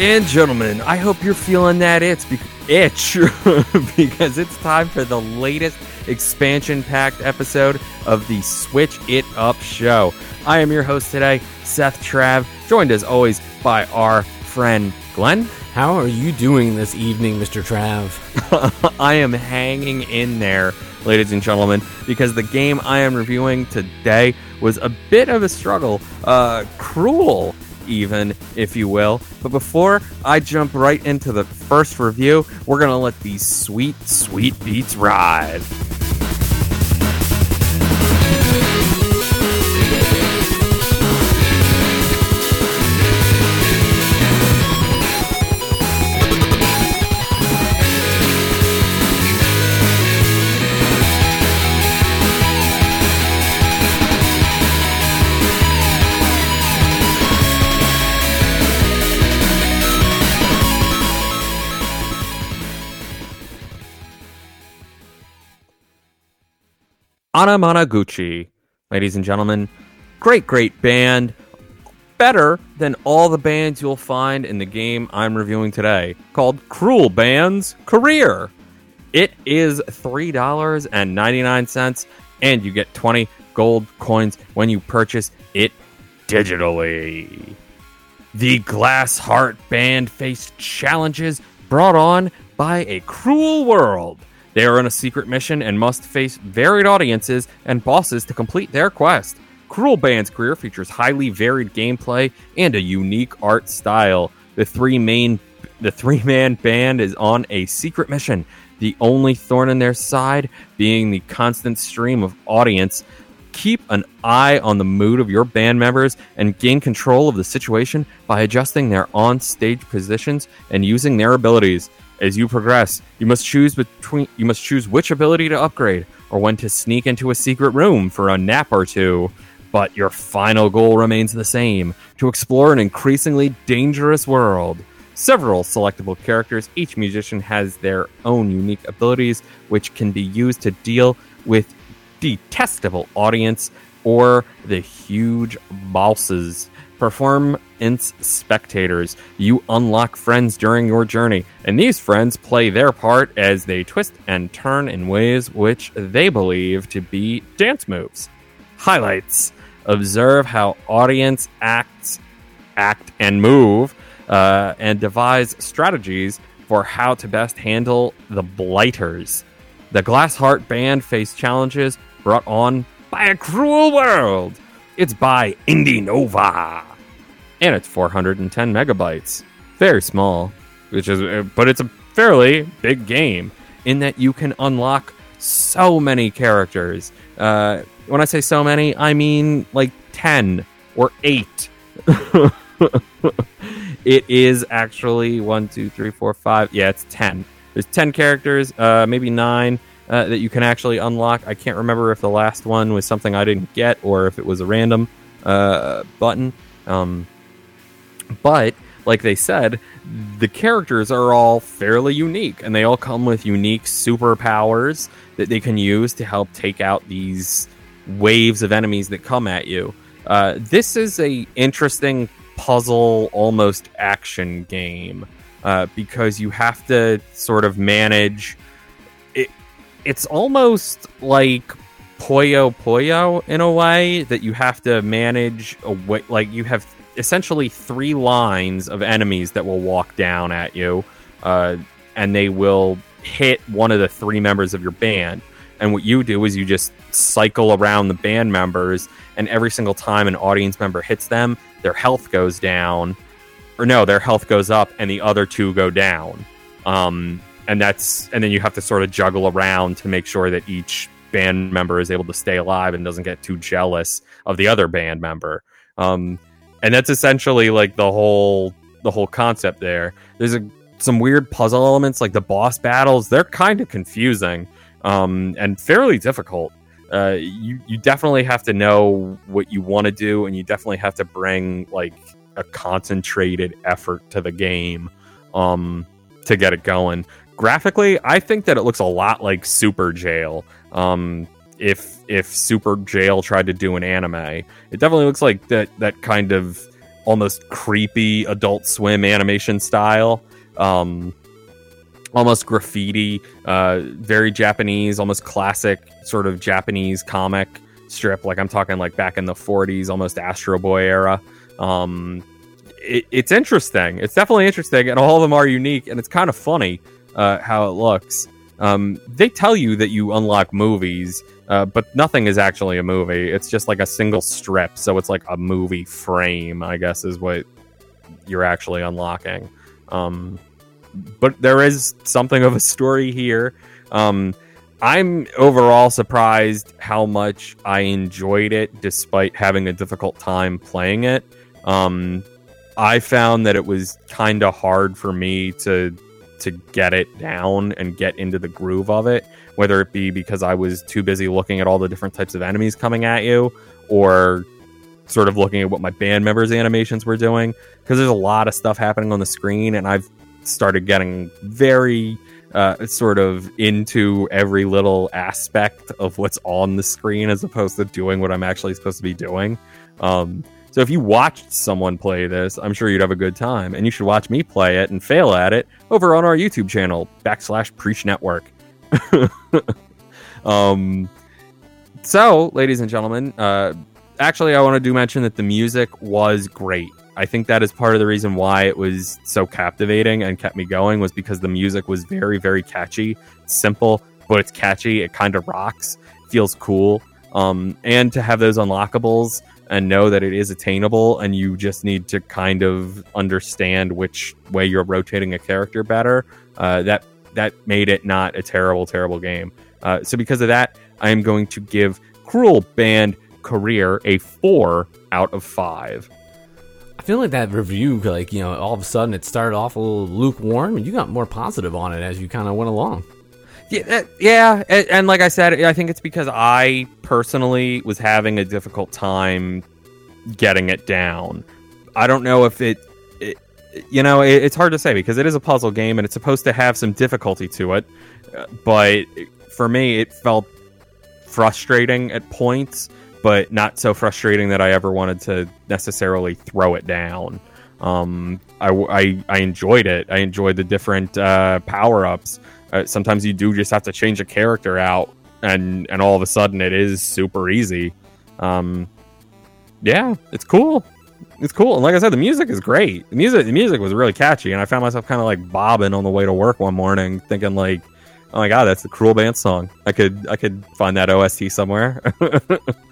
And gentlemen, I hope you're feeling that itch, be- itch because it's time for the latest expansion packed episode of the Switch It Up show. I am your host today, Seth Trav, joined as always by our friend Glenn. How are you doing this evening, Mr. Trav? I am hanging in there, ladies and gentlemen, because the game I am reviewing today was a bit of a struggle. Uh, cruel, even, if you will. But before I jump right into the first review, we're going to let these sweet, sweet beats ride. Anamanaguchi, ladies and gentlemen. Great, great band. Better than all the bands you'll find in the game I'm reviewing today, called Cruel Band's Career. It is $3.99, and you get 20 gold coins when you purchase it digitally. The Glass Heart Band faced challenges brought on by a cruel world. They are on a secret mission and must face varied audiences and bosses to complete their quest. Cruel Band's career features highly varied gameplay and a unique art style. The three main the three-man band is on a secret mission, the only thorn in their side being the constant stream of audience. Keep an eye on the mood of your band members and gain control of the situation by adjusting their on-stage positions and using their abilities. As you progress, you must choose between you must choose which ability to upgrade or when to sneak into a secret room for a nap or two. But your final goal remains the same to explore an increasingly dangerous world. Several selectable characters, each musician has their own unique abilities, which can be used to deal with detestable audience or the huge bosses. Performance spectators. You unlock friends during your journey, and these friends play their part as they twist and turn in ways which they believe to be dance moves. Highlights Observe how audience acts, act, and move, uh, and devise strategies for how to best handle the blighters. The Glass Heart Band face challenges brought on by a cruel world. It's by Indie Nova, and it's 410 megabytes. Very small, which is, but it's a fairly big game in that you can unlock so many characters. Uh, when I say so many, I mean like 10 or 8. it is actually one, two, three, four, five. Yeah, it's 10. There's 10 characters, uh, maybe 9 uh, that you can actually unlock. I can't remember if the last one was something I didn't get or if it was a random uh, button. Um, but like they said, the characters are all fairly unique, and they all come with unique superpowers that they can use to help take out these waves of enemies that come at you. Uh, this is a interesting puzzle, almost action game uh, because you have to sort of manage. It, it's almost like Puyo Puyo in a way that you have to manage a way, like you have essentially three lines of enemies that will walk down at you, uh, and they will hit one of the three members of your band. And what you do is you just cycle around the band members, and every single time an audience member hits them, their health goes down, or no, their health goes up, and the other two go down. Um, and that's and then you have to sort of juggle around to make sure that each band member is able to stay alive and doesn't get too jealous of the other band member. Um, and that's essentially like the whole the whole concept there. There's a some weird puzzle elements like the boss battles. They're kind of confusing um, and fairly difficult. Uh, you you definitely have to know what you want to do, and you definitely have to bring like a concentrated effort to the game um, to get it going. Graphically, I think that it looks a lot like Superjail. Um, if if Superjail tried to do an anime, it definitely looks like that that kind of almost creepy Adult Swim animation style. Um, almost graffiti, uh, very Japanese, almost classic sort of Japanese comic strip. Like I'm talking like back in the 40s, almost Astro Boy era. Um, it, it's interesting. It's definitely interesting, and all of them are unique, and it's kind of funny uh, how it looks. Um, they tell you that you unlock movies, uh, but nothing is actually a movie. It's just like a single strip, so it's like a movie frame, I guess, is what you're actually unlocking. Um, but there is something of a story here. Um, I'm overall surprised how much I enjoyed it, despite having a difficult time playing it. Um, I found that it was kind of hard for me to to get it down and get into the groove of it, whether it be because I was too busy looking at all the different types of enemies coming at you, or sort of looking at what my band members' animations were doing. Because there's a lot of stuff happening on the screen, and I've started getting very uh, sort of into every little aspect of what's on the screen as opposed to doing what I'm actually supposed to be doing. Um, so if you watched someone play this, I'm sure you'd have a good time, and you should watch me play it and fail at it over on our YouTube channel backslash Preach Network. um, so, ladies and gentlemen, uh, actually, I want to do mention that the music was great. I think that is part of the reason why it was so captivating and kept me going was because the music was very, very catchy. Simple, but it's catchy. It kind of rocks, feels cool. Um, and to have those unlockables and know that it is attainable and you just need to kind of understand which way you're rotating a character better uh, that that made it not a terrible terrible game uh, so because of that i am going to give cruel band career a four out of five I feel like that review, like you know, all of a sudden it started off a little lukewarm, and you got more positive on it as you kind of went along. Yeah, yeah, and, and, like I said, I think it's because I personally was having a difficult time getting it down. I don't know if it, it you know, it, it's hard to say because it is a puzzle game and it's supposed to have some difficulty to it, but for me, it felt frustrating at points but not so frustrating that I ever wanted to necessarily throw it down. Um, I, I, I, enjoyed it. I enjoyed the different uh, power ups. Uh, sometimes you do just have to change a character out, and and all of a sudden it is super easy. Um, yeah, it's cool. It's cool, and like I said, the music is great. The music, the music was really catchy, and I found myself kind of like bobbing on the way to work one morning, thinking like, "Oh my god, that's the Cruel Band song." I could I could find that OST somewhere.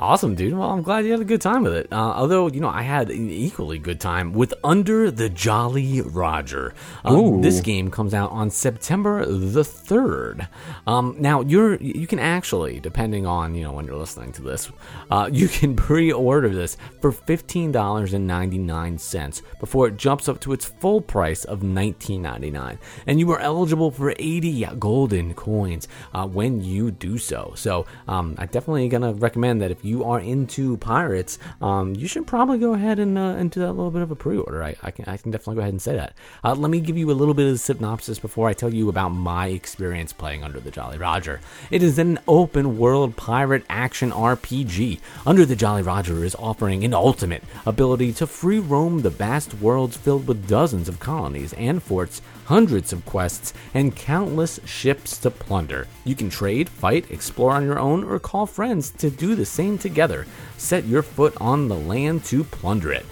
Awesome, dude. Well, I'm glad you had a good time with it. Uh, although, you know, I had an equally good time with Under the Jolly Roger. Um, this game comes out on September the third. Um, now, you're you can actually, depending on you know when you're listening to this, uh, you can pre-order this for fifteen dollars and ninety nine cents before it jumps up to its full price of nineteen ninety nine, and you are eligible for eighty golden coins uh, when you do so. So, um, I definitely gonna recommend that if you are into pirates, um, you should probably go ahead and, uh, and do that little bit of a pre-order. I, I, can, I can definitely go ahead and say that. Uh, let me give you a little bit of the synopsis before I tell you about my experience playing Under the Jolly Roger. It is an open world pirate action RPG. Under the Jolly Roger is offering an ultimate ability to free roam the vast worlds filled with dozens of colonies and forts hundreds of quests, and countless ships to plunder. You can trade, fight, explore on your own, or call friends to do the same together. Set your foot on the land to plunder it.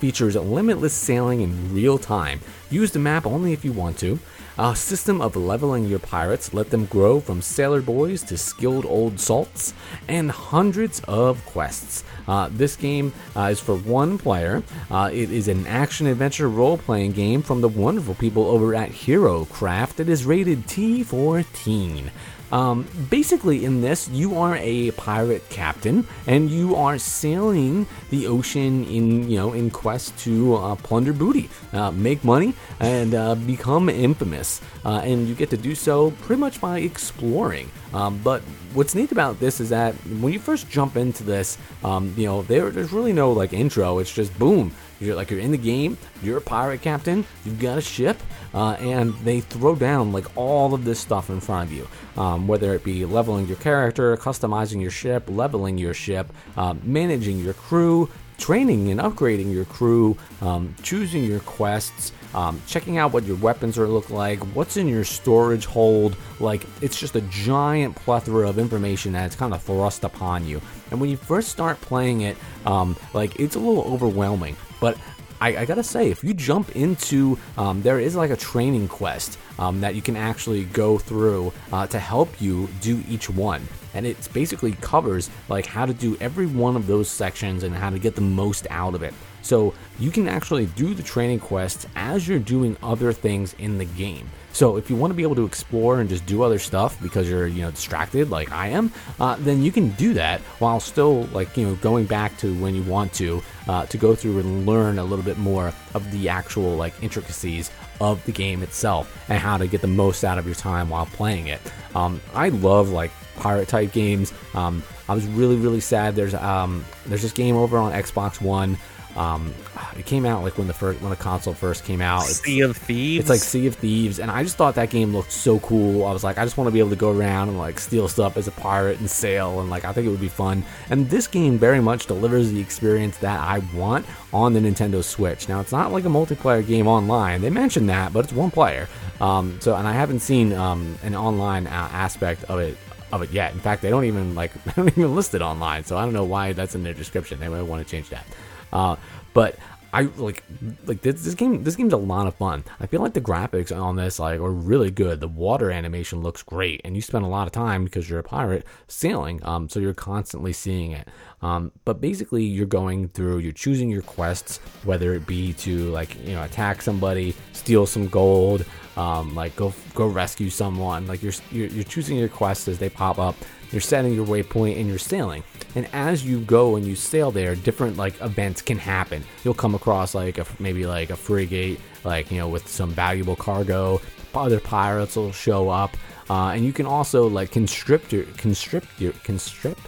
features limitless sailing in real time. Use the map only if you want to. A system of leveling your pirates, let them grow from sailor boys to skilled old salts, and hundreds of quests. Uh, this game uh, is for one player. Uh, it is an action adventure role playing game from the wonderful people over at HeroCraft. It is rated T14. Um, basically, in this, you are a pirate captain, and you are sailing the ocean in you know in quest to uh, plunder booty, uh, make money, and uh, become infamous. Uh, and you get to do so pretty much by exploring. Um, but what's neat about this is that when you first jump into this, um, you know there, there's really no like intro. It's just boom. You're like you're in the game. You're a pirate captain. You've got a ship, uh, and they throw down like all of this stuff in front of you. Um, whether it be leveling your character, customizing your ship, leveling your ship, uh, managing your crew, training and upgrading your crew, um, choosing your quests, um, checking out what your weapons are look like, what's in your storage hold. Like it's just a giant plethora of information that's kind of thrust upon you. And when you first start playing it, um, like it's a little overwhelming. But I, I, gotta say, if you jump into, um, there is like a training quest um, that you can actually go through uh, to help you do each one and it basically covers like how to do every one of those sections and how to get the most out of it. So you can actually do the training quests as you're doing other things in the game. So if you want to be able to explore and just do other stuff because you're you know distracted like I am, uh, then you can do that while still like you know going back to when you want to uh, to go through and learn a little bit more of the actual like intricacies of the game itself and how to get the most out of your time while playing it. Um, I love like pirate type games. Um, I was really really sad. There's um, there's this game over on Xbox One. Um, it came out like when the first when the console first came out. It's, sea of Thieves. It's like Sea of Thieves, and I just thought that game looked so cool. I was like, I just want to be able to go around and like steal stuff as a pirate and sail, and like I think it would be fun. And this game very much delivers the experience that I want on the Nintendo Switch. Now it's not like a multiplayer game online. They mentioned that, but it's one player. Um, so and I haven't seen um, an online uh, aspect of it of it yet. In fact, they don't even like they don't even list it online, so I don't know why that's in their description. They might want to change that. Uh, but I like like this, this game. This game's a lot of fun. I feel like the graphics on this like are really good. The water animation looks great, and you spend a lot of time because you're a pirate sailing. Um, so you're constantly seeing it. Um, but basically, you're going through. You're choosing your quests, whether it be to like you know attack somebody, steal some gold, um, like go go rescue someone. Like you're, you're you're choosing your quests as they pop up. You're setting your waypoint and you're sailing. And as you go and you sail there, different like events can happen. You'll come across like a, maybe like a frigate, like you know with some valuable cargo. Other pirates will show up, uh, and you can also like constrict your constrict your constrict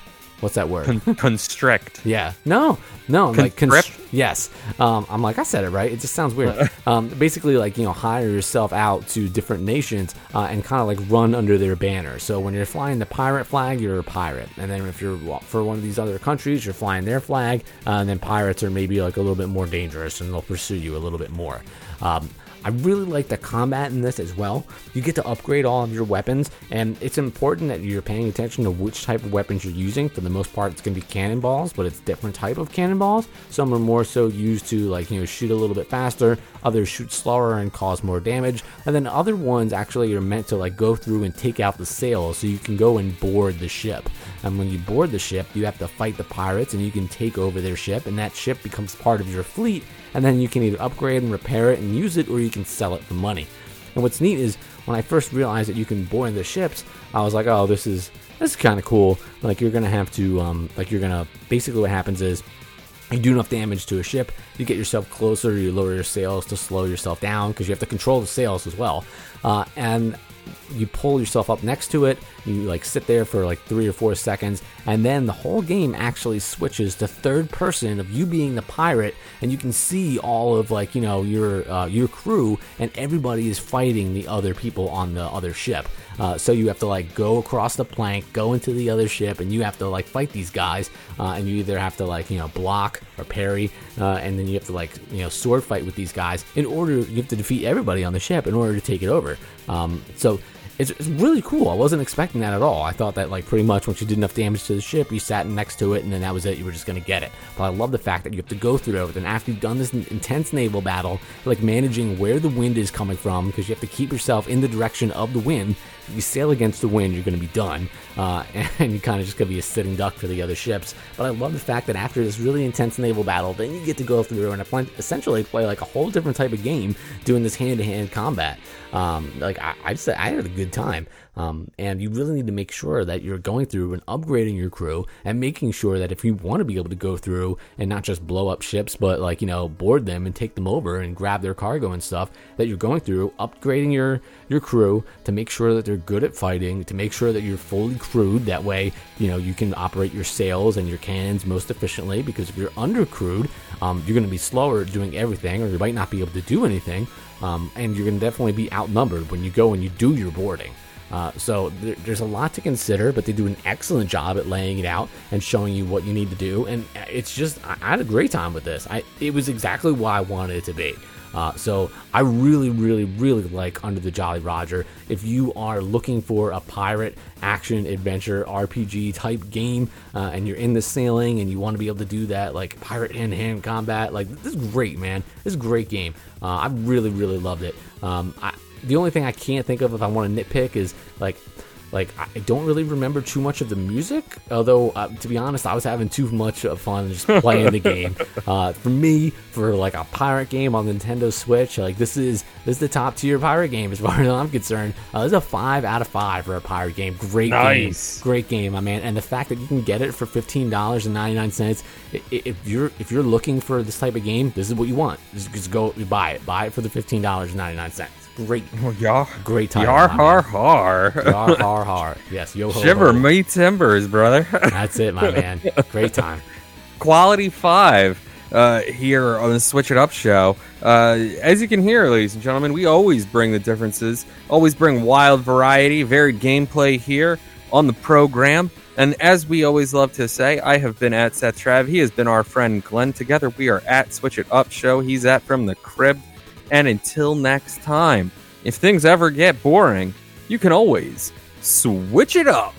What's that word? Con- constrict. yeah. No, no. Con- like constrict. Yes. Um, I'm like I said it right. It just sounds weird. um, basically, like you know, hire yourself out to different nations uh, and kind of like run under their banner. So when you're flying the pirate flag, you're a pirate, and then if you're for one of these other countries, you're flying their flag, uh, and then pirates are maybe like a little bit more dangerous and they'll pursue you a little bit more. Um, I really like the combat in this as well. You get to upgrade all of your weapons, and it's important that you're paying attention to which type of weapons you're using. For the most part, it's going to be cannonballs, but it's different type of cannonballs. Some are more so used to like you know shoot a little bit faster. Others shoot slower and cause more damage, and then other ones actually are meant to like go through and take out the sails, so you can go and board the ship. And when you board the ship, you have to fight the pirates, and you can take over their ship, and that ship becomes part of your fleet and then you can either upgrade and repair it and use it, or you can sell it for money. And what's neat is when I first realized that you can board the ships, I was like, oh, this is this is kind of cool. Like you're gonna have to, um, like you're gonna basically what happens is you do enough damage to a ship, you get yourself closer, you lower your sails to slow yourself down because you have to control the sails as well. Uh, and you pull yourself up next to it, you like sit there for like three or four seconds, and then the whole game actually switches to third person of you being the pirate, and you can see all of like you know your uh, your crew, and everybody is fighting the other people on the other ship. Uh, so you have to like go across the plank, go into the other ship, and you have to like fight these guys. Uh, and you either have to like you know block or parry, uh, and then you have to like you know sword fight with these guys in order. You have to defeat everybody on the ship in order to take it over. Um, so it's, it's, really cool. I wasn't expecting that at all. I thought that like pretty much once you did enough damage to the ship, you sat next to it, and then that was it. You were just gonna get it. But I love the fact that you have to go through everything after you've done this intense naval battle, like managing where the wind is coming from, because you have to keep yourself in the direction of the wind. If you sail against the wind, you're gonna be done, uh, and you kind of just gonna be a sitting duck for the other ships. But I love the fact that after this really intense naval battle, then you get to go through and essentially play like a whole different type of game, doing this hand-to-hand combat. Um, like I, I'd I had a good time. Um, and you really need to make sure that you're going through and upgrading your crew and making sure that if you want to be able to go through and not just blow up ships, but like, you know, board them and take them over and grab their cargo and stuff, that you're going through, upgrading your, your crew to make sure that they're good at fighting, to make sure that you're fully crewed. That way, you know, you can operate your sails and your cannons most efficiently because if you're under crewed, um, you're going to be slower at doing everything or you might not be able to do anything. Um, and you're going to definitely be outnumbered when you go and you do your boarding. Uh, so there, there's a lot to consider, but they do an excellent job at laying it out and showing you what you need to do. And it's just I, I had a great time with this. I it was exactly what I wanted it to be. Uh, so I really, really, really like Under the Jolly Roger. If you are looking for a pirate action adventure RPG type game, uh, and you're in the sailing and you want to be able to do that like pirate hand hand combat, like this is great, man. This is a great game. Uh, I really, really loved it. Um, I, the only thing I can't think of if I want to nitpick is like like I don't really remember too much of the music. Although uh, to be honest, I was having too much fun just playing the game. Uh, for me, for like a pirate game on Nintendo Switch, like this is this is the top tier pirate game as far as I'm concerned. Uh, this is a five out of five for a pirate game. Great nice. game, great game, my man. And the fact that you can get it for fifteen dollars and ninety nine cents. If you're if you're looking for this type of game, this is what you want. Just, just go buy it. Buy it for the fifteen dollars and ninety nine cents. Great, yar, great time. Yar har har. Yar har har. Yes, yo ho. Shiver ho. me timbers, brother. That's it, my man. Great time. Quality five uh, here on the Switch It Up show. Uh, as you can hear, ladies and gentlemen, we always bring the differences, always bring wild variety, varied gameplay here on the program. And as we always love to say, I have been at Seth Trav. He has been our friend Glenn. Together, we are at Switch It Up show. He's at From the Crib. And until next time, if things ever get boring, you can always switch it up.